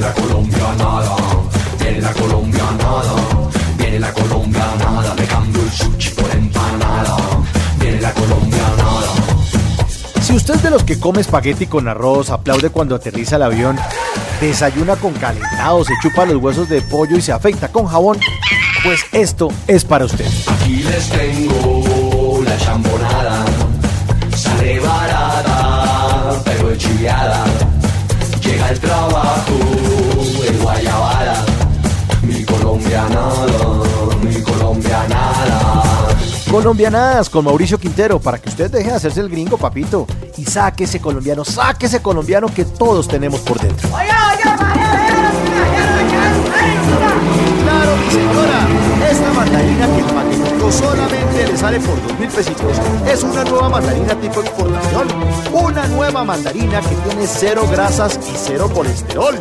La colombianada, viene la colombianada, viene la colombianada, me cambio el sushi por empanada, viene la colombianada. Si usted es de los que come espagueti con arroz, aplaude cuando aterriza el avión, desayuna con calentado, se chupa los huesos de pollo y se afeita con jabón, pues esto es para usted. Aquí les tengo la chambonada, sale barata, pero es. Llega el trabajo, mi colombianada. Colombianadas con Mauricio Quintero para que usted deje de hacerse el gringo, papito, y saque ese colombiano, saque ese colombiano que todos tenemos por dentro. Claro, mi señora, esta mandarina que el paquetico solamente le sale por dos mil pesitos es una nueva mandarina tipo exportación, una nueva mandarina que tiene cero grasas y cero colesterol.